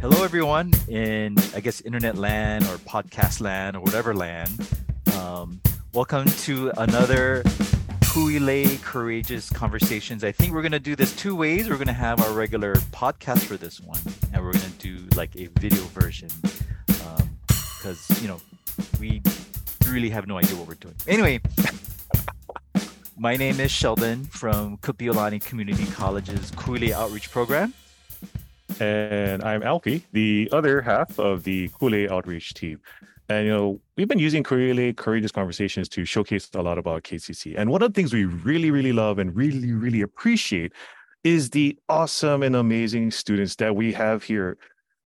Hello, everyone in, I guess, internet land or podcast land or whatever land. Um, welcome to another Kuile Courageous Conversations. I think we're going to do this two ways. We're going to have our regular podcast for this one, and we're going to do like a video version because, um, you know, we really have no idea what we're doing. Anyway, my name is Sheldon from Kapiolani Community College's Kuile Outreach Program. And I'm Alfie, the other half of the Kule Outreach team. And you know, we've been using Kuile Courageous Conversations to showcase a lot about KCC. And one of the things we really, really love and really, really appreciate is the awesome and amazing students that we have here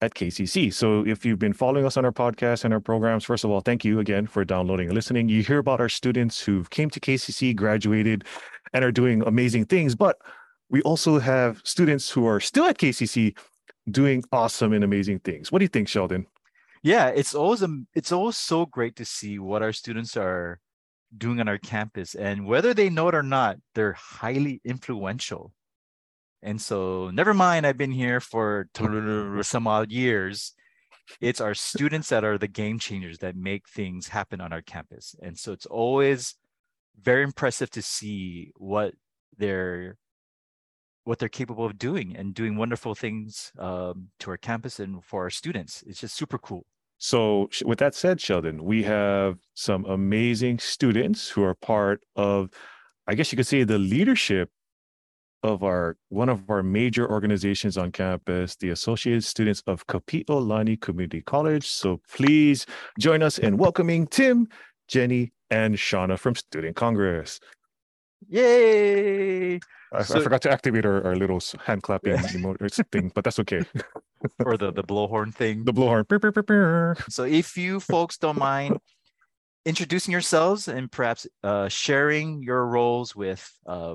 at KCC. So if you've been following us on our podcast and our programs, first of all, thank you again for downloading and listening. You hear about our students who've came to KCC, graduated, and are doing amazing things. But we also have students who are still at KCC doing awesome and amazing things. What do you think, Sheldon? Yeah, it's always it's always so great to see what our students are doing on our campus, and whether they know it or not, they're highly influential. And so, never mind, I've been here for some odd years. It's our students that are the game changers that make things happen on our campus. And so, it's always very impressive to see what they're what they're capable of doing and doing wonderful things um, to our campus and for our students. It's just super cool. So, with that said, Sheldon, we have some amazing students who are part of, I guess you could say, the leadership of our one of our major organizations on campus, the Associated Students of Kapiolani Community College. So, please join us in welcoming Tim, Jenny, and Shauna from Student Congress. Yay! I, so, I, forgot to activate our, our little hand clapping thing, but that's okay. or the, the blowhorn thing. The blowhorn. so if you folks don't mind introducing yourselves and perhaps uh, sharing your roles with uh,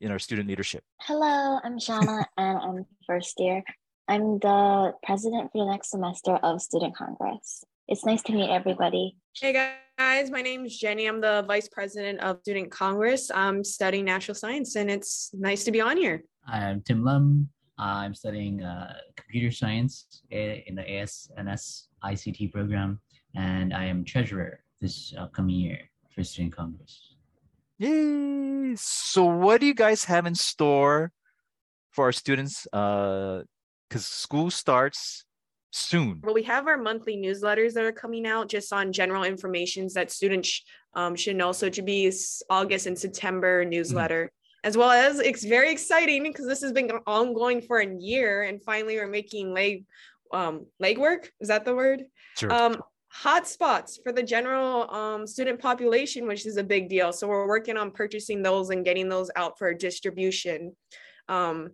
in our student leadership. Hello, I'm Shauna and I'm first year. I'm the president for the next semester of Student Congress. It's nice to meet everybody. Hey guys, my name is Jenny. I'm the vice president of Student Congress. I'm studying natural science and it's nice to be on here. I'm Tim Lum. I'm studying uh, computer science in the ASNS ICT program, and I am treasurer this upcoming year for Student Congress. Yay! So, what do you guys have in store for our students? Because uh, school starts soon. Well, we have our monthly newsletters that are coming out just on general information that students um, should know. So it should be August and September newsletter. Mm-hmm. As well as it's very exciting because this has been ongoing for a year, and finally we're making leg um, legwork. Is that the word? Sure. Um, hotspots for the general um, student population, which is a big deal. So we're working on purchasing those and getting those out for distribution. Um,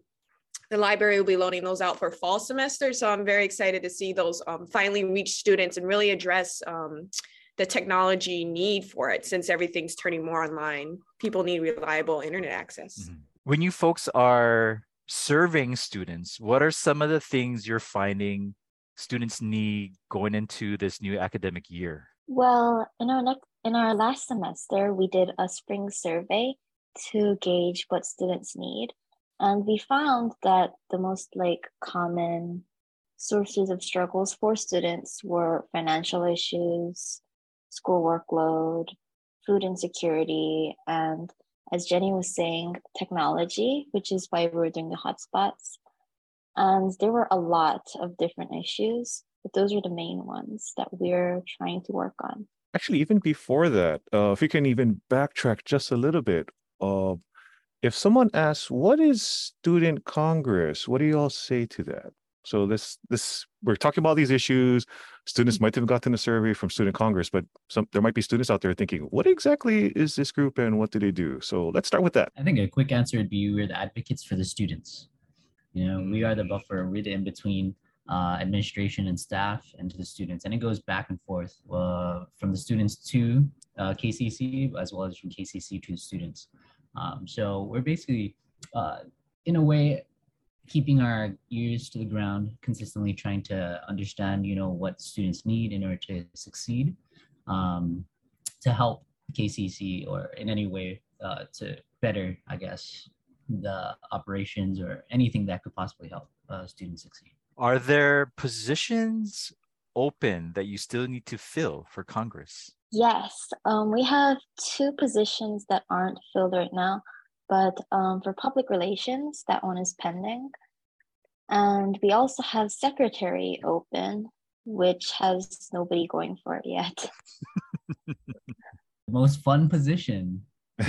the library will be loading those out for fall semester. So I'm very excited to see those um, finally reach students and really address um, the technology need for it since everything's turning more online. People need reliable internet access. Mm-hmm. When you folks are serving students, what are some of the things you're finding students need going into this new academic year? Well, in our next in our last semester, we did a spring survey to gauge what students need. And we found that the most like common sources of struggles for students were financial issues, school workload, food insecurity, and as Jenny was saying, technology, which is why we were doing the hotspots. And there were a lot of different issues, but those are the main ones that we're trying to work on. Actually, even before that, uh, if you can even backtrack just a little bit, uh, if someone asks, "What is Student Congress?" What do you all say to that? So this this we're talking about these issues. Students might have gotten a survey from Student Congress, but some there might be students out there thinking, "What exactly is this group and what do they do?" So let's start with that. I think a quick answer would be we're the advocates for the students. You know, we are the buffer. We're the in between uh, administration and staff and to the students, and it goes back and forth uh, from the students to uh, KCC as well as from KCC to the students. Um, so we're basically, uh, in a way, keeping our ears to the ground, consistently trying to understand, you know, what students need in order to succeed, um, to help KCC or in any way uh, to better, I guess, the operations or anything that could possibly help uh, students succeed. Are there positions open that you still need to fill for Congress? Yes, um, we have two positions that aren't filled right now, but um, for public relations, that one is pending. And we also have secretary open, which has nobody going for it yet. Most fun position.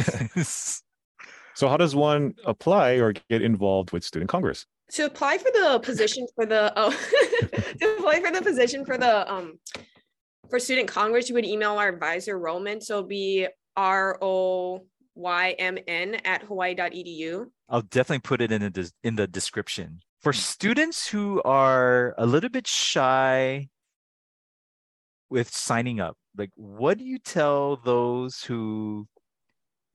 So how does one apply or get involved with Student Congress? To apply for the position for the oh to apply for the position for the um for student congress you would email our advisor roman so it'll be r-o-y-m-n at hawaii.edu I'll definitely put it in the in the description. For students who are a little bit shy with signing up, like what do you tell those who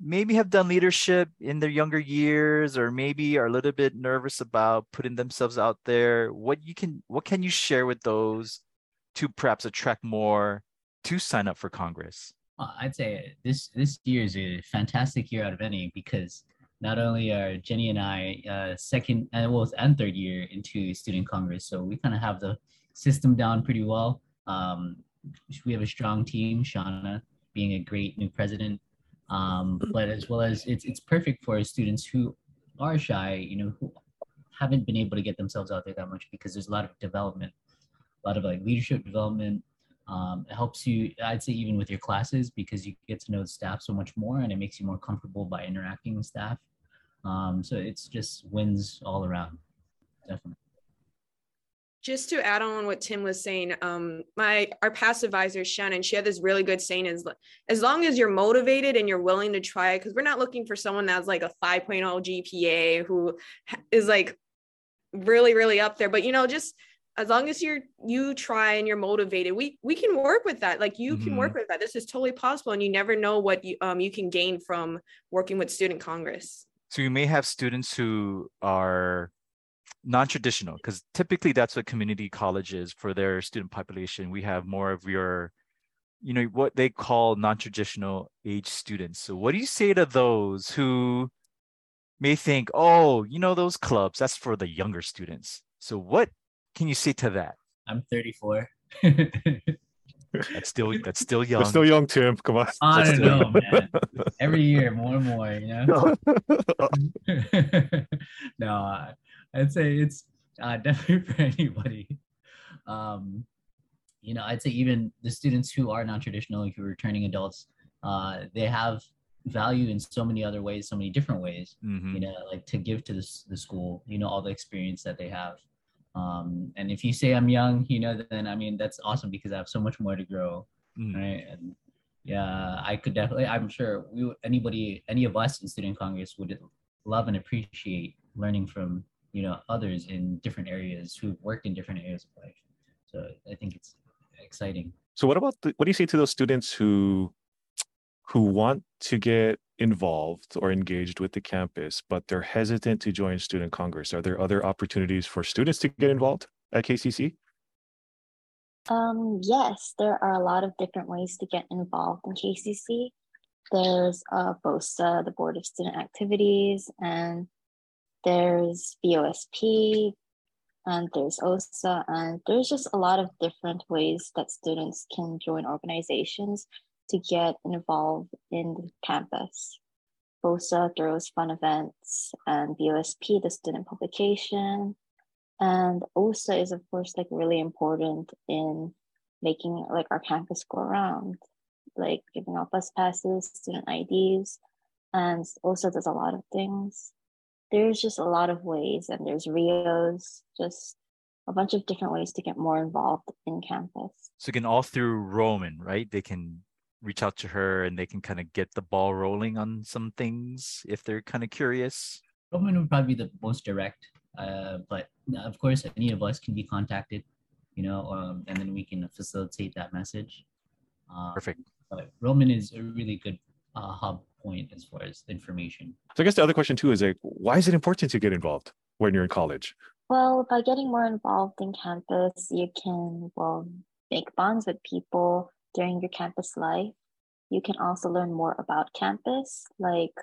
maybe have done leadership in their younger years or maybe are a little bit nervous about putting themselves out there? What you can what can you share with those to perhaps attract more to sign up for Congress? Uh, I'd say this this year is a fantastic year out of any because not only are Jenny and I uh, second and well and third year into student congress, so we kind of have the system down pretty well. Um, we have a strong team, Shauna being a great new president, um, but as well as it's it's perfect for students who are shy, you know, who haven't been able to get themselves out there that much because there's a lot of development, a lot of like leadership development, um, it helps you, I'd say, even with your classes because you get to know the staff so much more and it makes you more comfortable by interacting with staff. Um, so it's just wins all around. Definitely. Just to add on what Tim was saying, um, my our past advisor Shannon, she had this really good saying: "Is as long as you're motivated and you're willing to try, because we're not looking for someone that's like a 5.0 GPA who is like really really up there, but you know, just as long as you're you try and you're motivated, we we can work with that. Like you can work with that. This is totally possible, and you never know what you um you can gain from working with Student Congress. So you may have students who are non-traditional because typically that's what community college is for their student population. We have more of your, you know, what they call non-traditional age students. So what do you say to those who may think, oh, you know, those clubs, that's for the younger students. So what can you say to that? I'm 34. That's still that's still young. You're still young, Tim. Come on. I That's don't still- know, man. Every year, more and more, you know? no, uh, I'd say it's uh, definitely for anybody. Um, you know, I'd say even the students who are non-traditional, who are returning adults, uh, they have value in so many other ways, so many different ways. Mhm. You know, like to give to the, the school, you know, all the experience that they have. Um, and if you say I'm young, you know, then I mean that's awesome because I have so much more to grow Mm. right and yeah i could definitely i'm sure we anybody any of us in student congress would love and appreciate learning from you know others in different areas who've worked in different areas of life so i think it's exciting So what about the, what do you say to those students who who want to get involved or engaged with the campus, but they're hesitant to join student congress? Are there other opportunities for students to get involved at KCC? Um, yes, there are a lot of different ways to get involved in KCC. There's uh, BOSA, the Board of Student Activities, and there's BOSP, and there's OSA, and there's just a lot of different ways that students can join organizations to get involved in the campus. BOSA throws fun events, and BOSP, the student publication, and OSA is of course like really important in making like our campus go around, like giving out bus passes, student IDs, and OSA does a lot of things. There's just a lot of ways, and there's RIOs, just a bunch of different ways to get more involved in campus. So again, all through Roman, right? They can reach out to her and they can kind of get the ball rolling on some things if they're kind of curious. Roman would probably be the most direct uh, but uh, of course any of us can be contacted you know um, and then we can facilitate that message um, Perfect. but roman is a really good uh, hub point as far as information So I guess the other question too is like, why is it important to get involved when you're in college? Well, by getting more involved in campus, you can, well, make bonds with people during your campus life. You can also learn more about campus, like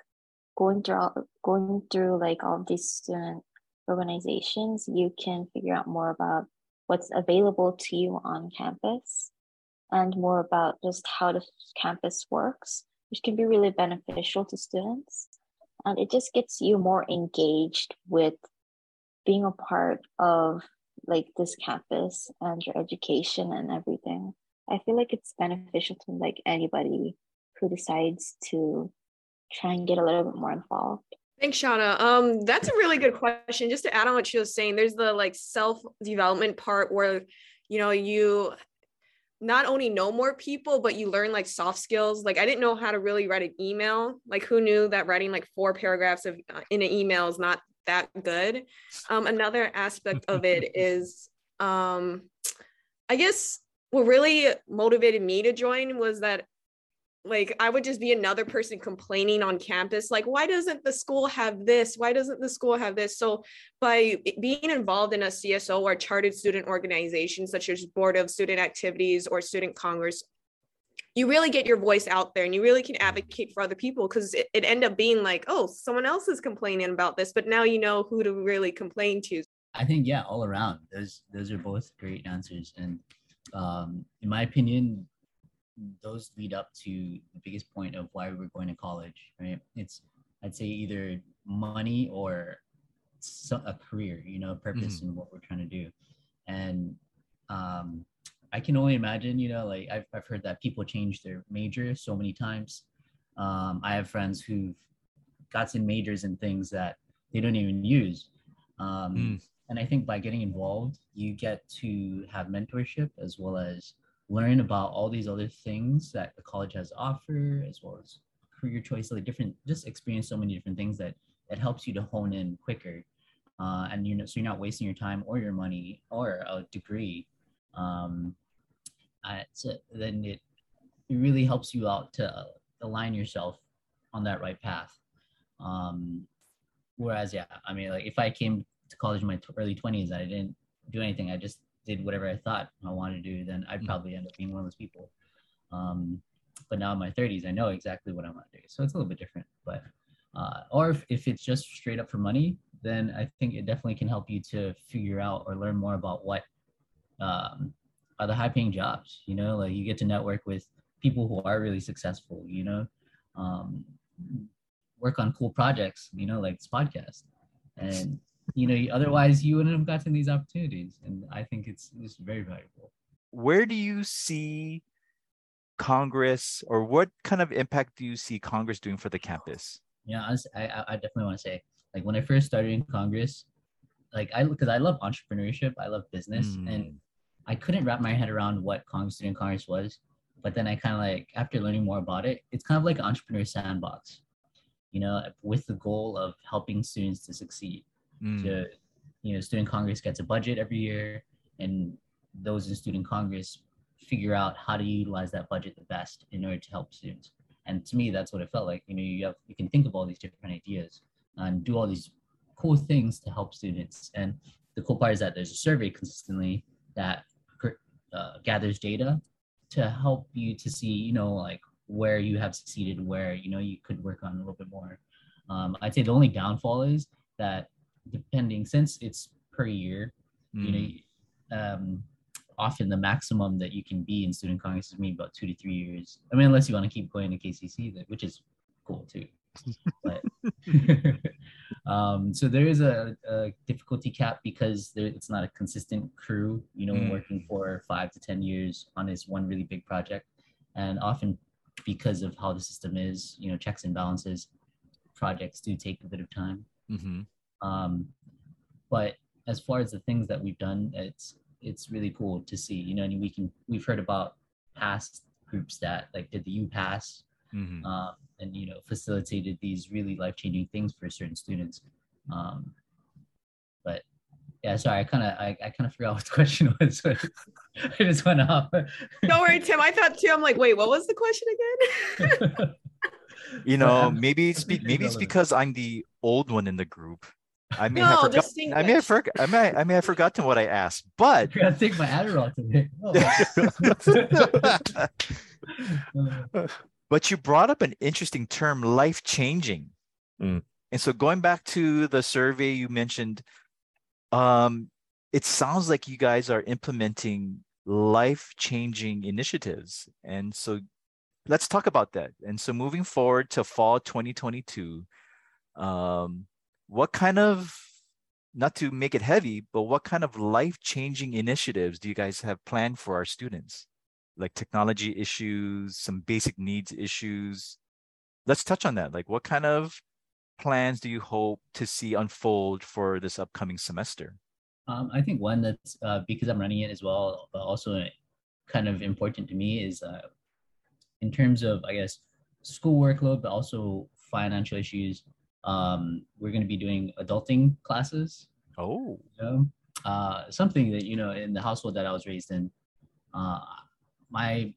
going through all, going through like all these student organizations, you can figure out more about what's available to you on campus and more about just how the campus works, which can be really beneficial to students. And it just gets you more engaged with being a part of like this campus and your education and everything. I feel like it's beneficial to like anybody who decides to try and get a little bit more involved. Thanks, Shauna. Um, that's a really good question. Just to add on what she was saying, there's the like self development part where, you know, you not only know more people, but you learn like soft skills. Like I didn't know how to really write an email. Like who knew that writing like four paragraphs of uh, in an email is not that good. Um, another aspect of it is, um, I guess what really motivated me to join was that like i would just be another person complaining on campus like why doesn't the school have this? Why doesn't the school have this? So by being involved in a cso or chartered student organization such as board of student activities or student congress you really get your voice out there and you really can advocate for other people because it, it end up being like oh someone else is complaining about this but now you know who to really complain to. I think yeah all around those those are both great answers. And um, in my opinion those lead up to the biggest point of why we're going to college, right? It's I'd say either money or a career, you know, purpose mm-hmm. in what we're trying to do. And um, I can only imagine, you know, like I've, I've heard that people change their major so many times. Um, I have friends who've gotten majors in things that they don't even use. Um, mm. And I think by getting involved, you get to have mentorship as well as learn about all these other things that the college has offer, as well as career choice, like different, just experience so many different things that it helps you to hone in quicker. Uh, and you know, so you're not wasting your time or your money or a degree. Um, uh, so then it, it really helps you out to align yourself on that right path. Um, whereas, yeah, I mean, like if I came to college in my t- early 20s, and I didn't do anything. I just did whatever I thought I wanted to do, then I'd mm. probably end up being one of those people. Um, but now in my 30s, I know exactly what I want to do. So it's a little bit different. But uh, or if, if it's just straight up for money, then I think it definitely can help you to figure out or learn more about what um, are the high paying jobs. You know, like you get to network with people who are really successful. You know, um, work on cool projects. You know, like this podcast, and you know, otherwise you wouldn't have gotten these opportunities. And I think it's it's very valuable. Where do you see Congress, or what kind of impact do you see Congress doing for the campus? Yeah, I I definitely want to say, like when I first started in Congress, like I because I love entrepreneurship, I love business, mm. and I couldn't wrap my head around what Congress Student Congress was. But then I kind of like after learning more about it, it's kind of like an entrepreneur sandbox, you know, with the goal of helping students to succeed mm. to you know student congress gets a budget every year and those in student congress figure out how to utilize that budget the best in order to help students. And to me that's what it felt like. You know you have you can think of all these different ideas and do all these cool things to help students. And the cool part is that there's a survey consistently that uh, gathers data to help you to see you know like where you have succeeded where you know you could work on a little bit more. Um, i'd say the only downfall is that depending since it's per year, mm. you know, mm. um, often the maximum that you can be in student congress is maybe about two to three years. I mean, unless you want to keep going to KCC, which is cool too. but um, so there is a, a, difficulty cap because there, it's not a consistent crew, you know, mm. working for five to ten years on this one really big project, and often because of how the system is, you know, checks and balances, projects do take a bit of time. Mm-hmm. Um, but as far as the things that we've done, it's it's really cool to see. You know, and we can we've heard about past groups that like did the UPass mm-hmm. um, and you know facilitated these really life changing things for certain students. Um, but yeah, sorry, I kind of I, I kind of forgot what the question was. So I just went off. Don't worry, Tim. I thought too. I'm like, wait, what was the question again? you know, maybe it's be- maybe it's because I'm the old one in the group. I may no, have forgotten. I may have forgot. I may. I may have forgotten what I asked. But I take my Adderall today. Oh. but you brought up an interesting term, life changing. Mm. And so going back to the survey you mentioned, um, it sounds like you guys are implementing life-changing initiatives, and so let's talk about that. And so moving forward to fall 2022, um, what kind of not to make it heavy, but what kind of life-changing initiatives do you guys have planned for our students? Like technology issues, some basic needs issues. Let's touch on that. Like what kind of plans do you hope to see unfold for this upcoming semester? Um, I think one that's uh, because I'm running it as well, but also kind of important to me is uh, in terms of, I guess, school workload, but also financial issues. Um, we're going to be doing adulting classes. Oh, uh, something that, you know, in the household that I was raised in, uh, my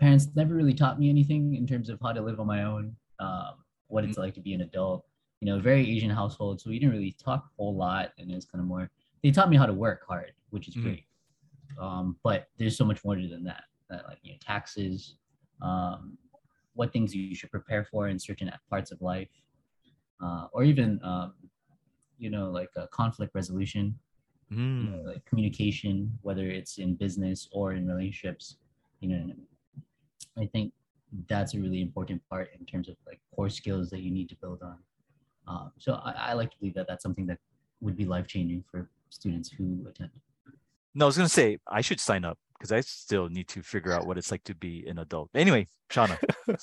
parents never really taught me anything in terms of how to live on my own, um, what it's like to be an adult. You know, very Asian household, so we didn't really talk a whole lot, and it's kind of more. They taught me how to work hard, which is Mhm. great. Um, but there's so much more to than that. That like you know, taxes, um, what things you should prepare for in certain parts of life, uh, or even um, you know like uh, conflict resolution, you know, Mm. like communication, whether it's in business or in relationships. You know, I think that's a really important part in terms of like core skills that you need to build on. Um, so I, I like to believe that that's something that would be life changing for students who attend. No, I was gonna say I should sign up because I still need to figure out what it's like to be an adult. Anyway, Shauna.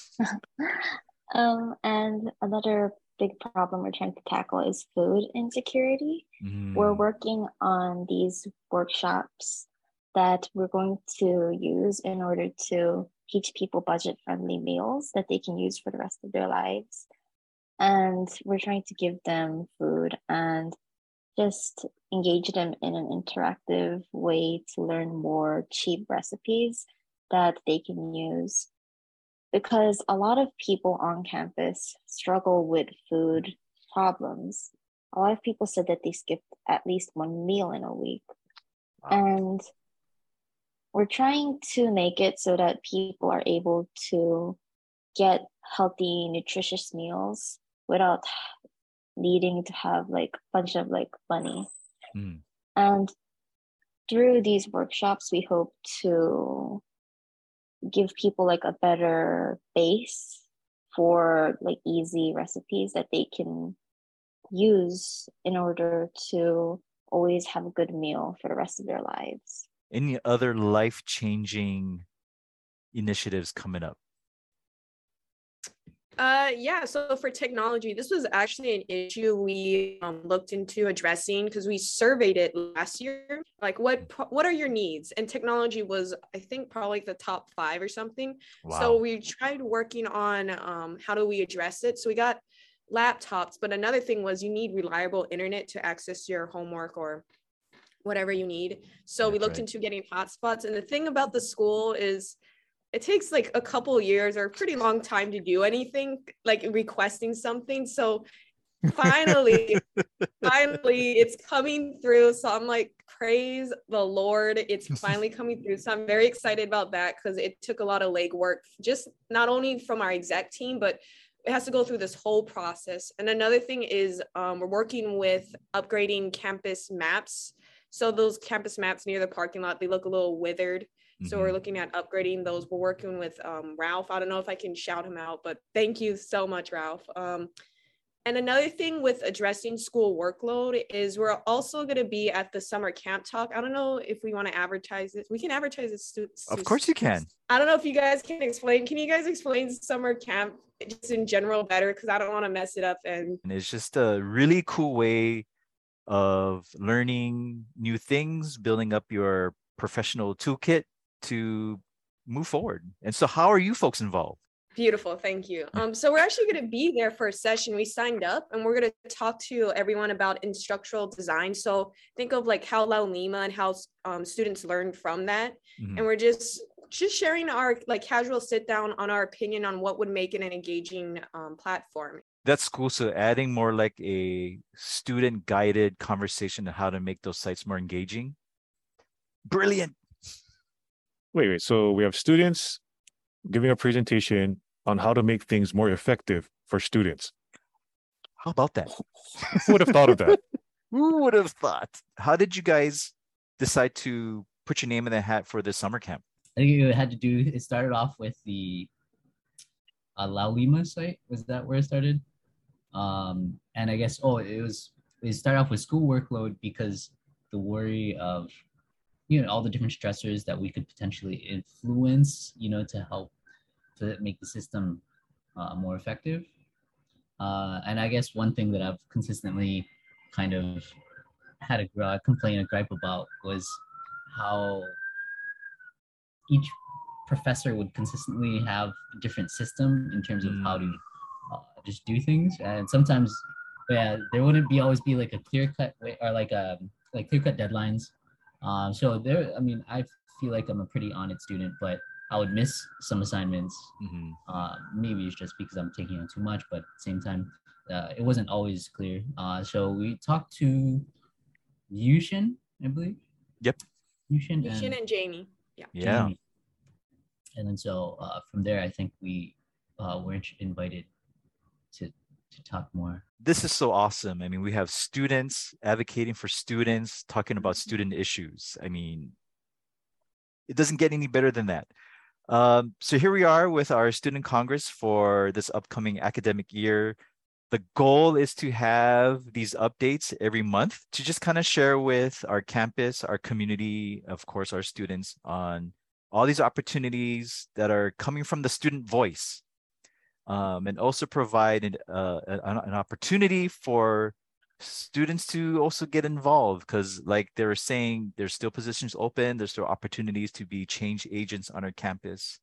Um, and another big problem we're trying to tackle is food insecurity. We're Mm, working on these workshops that we're going to use in order to teach people budget friendly meals that they can use for the rest of their lives. And we're trying to give them food and just engage them in an interactive way to learn more cheap recipes that they can use. Because a lot of people on campus struggle with food problems a lot of people said that they skipped at least one meal in a week. Wow. And we're trying to make it so that people are able to get healthy, nutritious meals without needing to have like a bunch of like money. Mm. And through these workshops, we hope to give people like a better base for like easy recipes that they can use in order to always have a good meal for the rest of their lives. Any other life-changing initiatives coming up? Uh, yeah. So for technology, this was actually an issue we um, looked into addressing because we surveyed it last year. Like, what what are your needs? And technology was, I think, probably the top five or something. So we tried working on um, how do we address it. So we got laptops, but another thing was you need reliable internet to access your homework or whatever you need. So we looked right. into getting hotspots. And the thing about the school is it takes like a couple years or a pretty long time to do anything, like requesting something. So finally, finally, it's coming through. So I'm like, praise the Lord, it's finally coming through. So I'm very excited about that because it took a lot of legwork, just not only from our exec team, but it has to go through this whole process. And another thing is um, we're working with upgrading campus maps. So those campus maps near the parking lot, they look a little withered. So we're Mhm. looking at upgrading those. We're working with um, Ralph. I don't know if I can shout him out, but thank you so much, Ralph. Um, and another thing with addressing school workload is we're also going to be at the summer camp talk. I don't know if we want to advertise this. We can advertise this. To, Of course you can. I don't know if you guys can explain. Can you guys explain summer camp just in general better? Because I don't want to mess it up. And And it's just a really cool way of learning new things, building up your professional toolkit to move forward. And so, how are you folks involved? Beautiful, thank you. Um, so we're actually going to be there for a session. We signed up, and we're going to talk to everyone about instructional design. So think of like how Laulima and how um, students learn from that, Mhm. and we're just just sharing our like casual sit down on our opinion on what would make it an engaging um, platform. That's cool. So, adding more like a student guided conversation on how to make those sites more engaging. Brilliant. Wait, wait. So we have students giving a presentation on how to make things more effective for students. How about that? Who would have thought of that? Who would have thought? How did you guys decide to put your name in the hat for this summer camp? I think it had to do. It started off with the uh, Laulima site. Was that where it started? Um, and I guess oh, it was. It started off with school workload because the worry of you know all the different stressors that we could potentially influence. You know, to help to make the system uh, more effective. Uh, and I guess one thing that I've consistently kind of had a uh, complaint, a gripe about was how each professor would consistently have a different system in terms of how to uh, just do things, and sometimes, yeah, there wouldn't be always be like a clear cut way or like a um, like clear cut deadlines. Um, so there, I mean, I feel like I'm a pretty on it student, but I would miss some assignments. Mhm. Uh, maybe it's just because I'm taking on too much, but at the same time, uh, it wasn't always clear. Uh, so we talked to Yushin, I believe. Yep. Yushin, Yushin and and Jamie. Yeah. Yeah. Jamie. And then so uh, from there, I think we uh, were int- invited to to talk more. This is so awesome. I mean, we have students advocating for students, talking about student issues. I mean, it doesn't get any better than that. Um, so here we are with our student congress for this upcoming academic year. The goal is to have these updates every month to just kind of share with our campus, our community, of course, our students on all these opportunities that are coming from the student voice. Um, and also provide an, uh, an, an opportunity for students to also get involved because like they were saying there's still positions open there's still opportunities to be change agents on our campus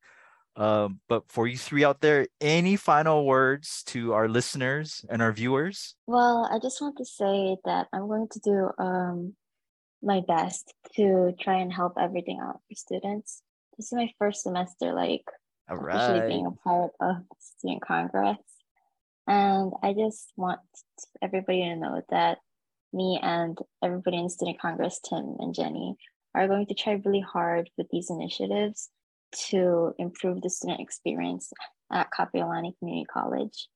um, but for you three out there any final words to our listeners and our viewers Well, I just want to say that I'm going to do um my best to try and help everything out for students. This is my first semester, like all officially right. being a part of student congress, and I just want everybody to know that me and everybody in student congress, Tim and Jenny, are going to try really hard with these initiatives to improve the student experience at Kapiolani Community College,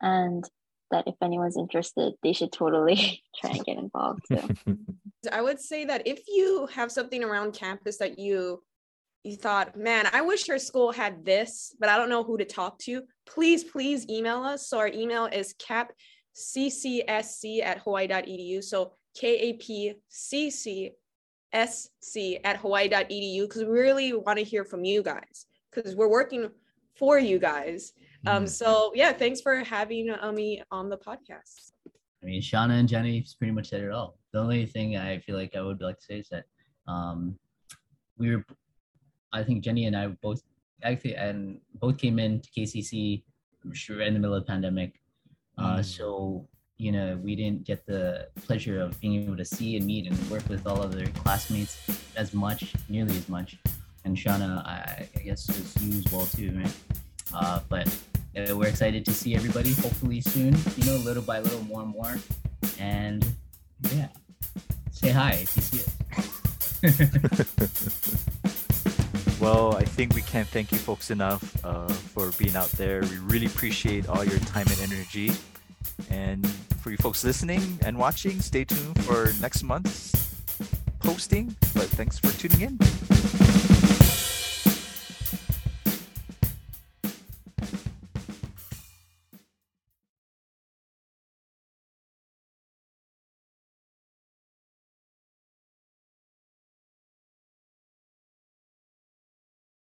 and that if anyone's interested, they should totally try and get involved too. I would say that if you have something around campus that you you thought, man, I wish our school had this, but I don't know who to talk to, please, please email us. So our email is kapccsc at hawaii.edu. So K-A-P-C-C S-C at hawaii.edu because we really want to hear from you guys because we're working for you guys. Um, Mhm. so yeah, thanks for having uh, me on the podcast. I mean, Shauna and Jenny pretty much said it all. The only thing I feel like I would like to say is that um, we were, I think Jenny and I both actually and both came in to KCC sure in the middle of the pandemic. Uh, Mm. So you know we didn't get the pleasure of being able to see and meet and work with all of their classmates as much, nearly as much. And Shauna, I, I guess is you as well too, right? Uh, but uh, we're excited to see everybody hopefully soon. You know, little by little, more and more. And yeah, say hi if you see us. Well, I think we can't thank you folks enough uh, for being out there. We really appreciate all your time and energy. And for you folks listening and watching, stay tuned for next month's posting. But thanks for tuning in.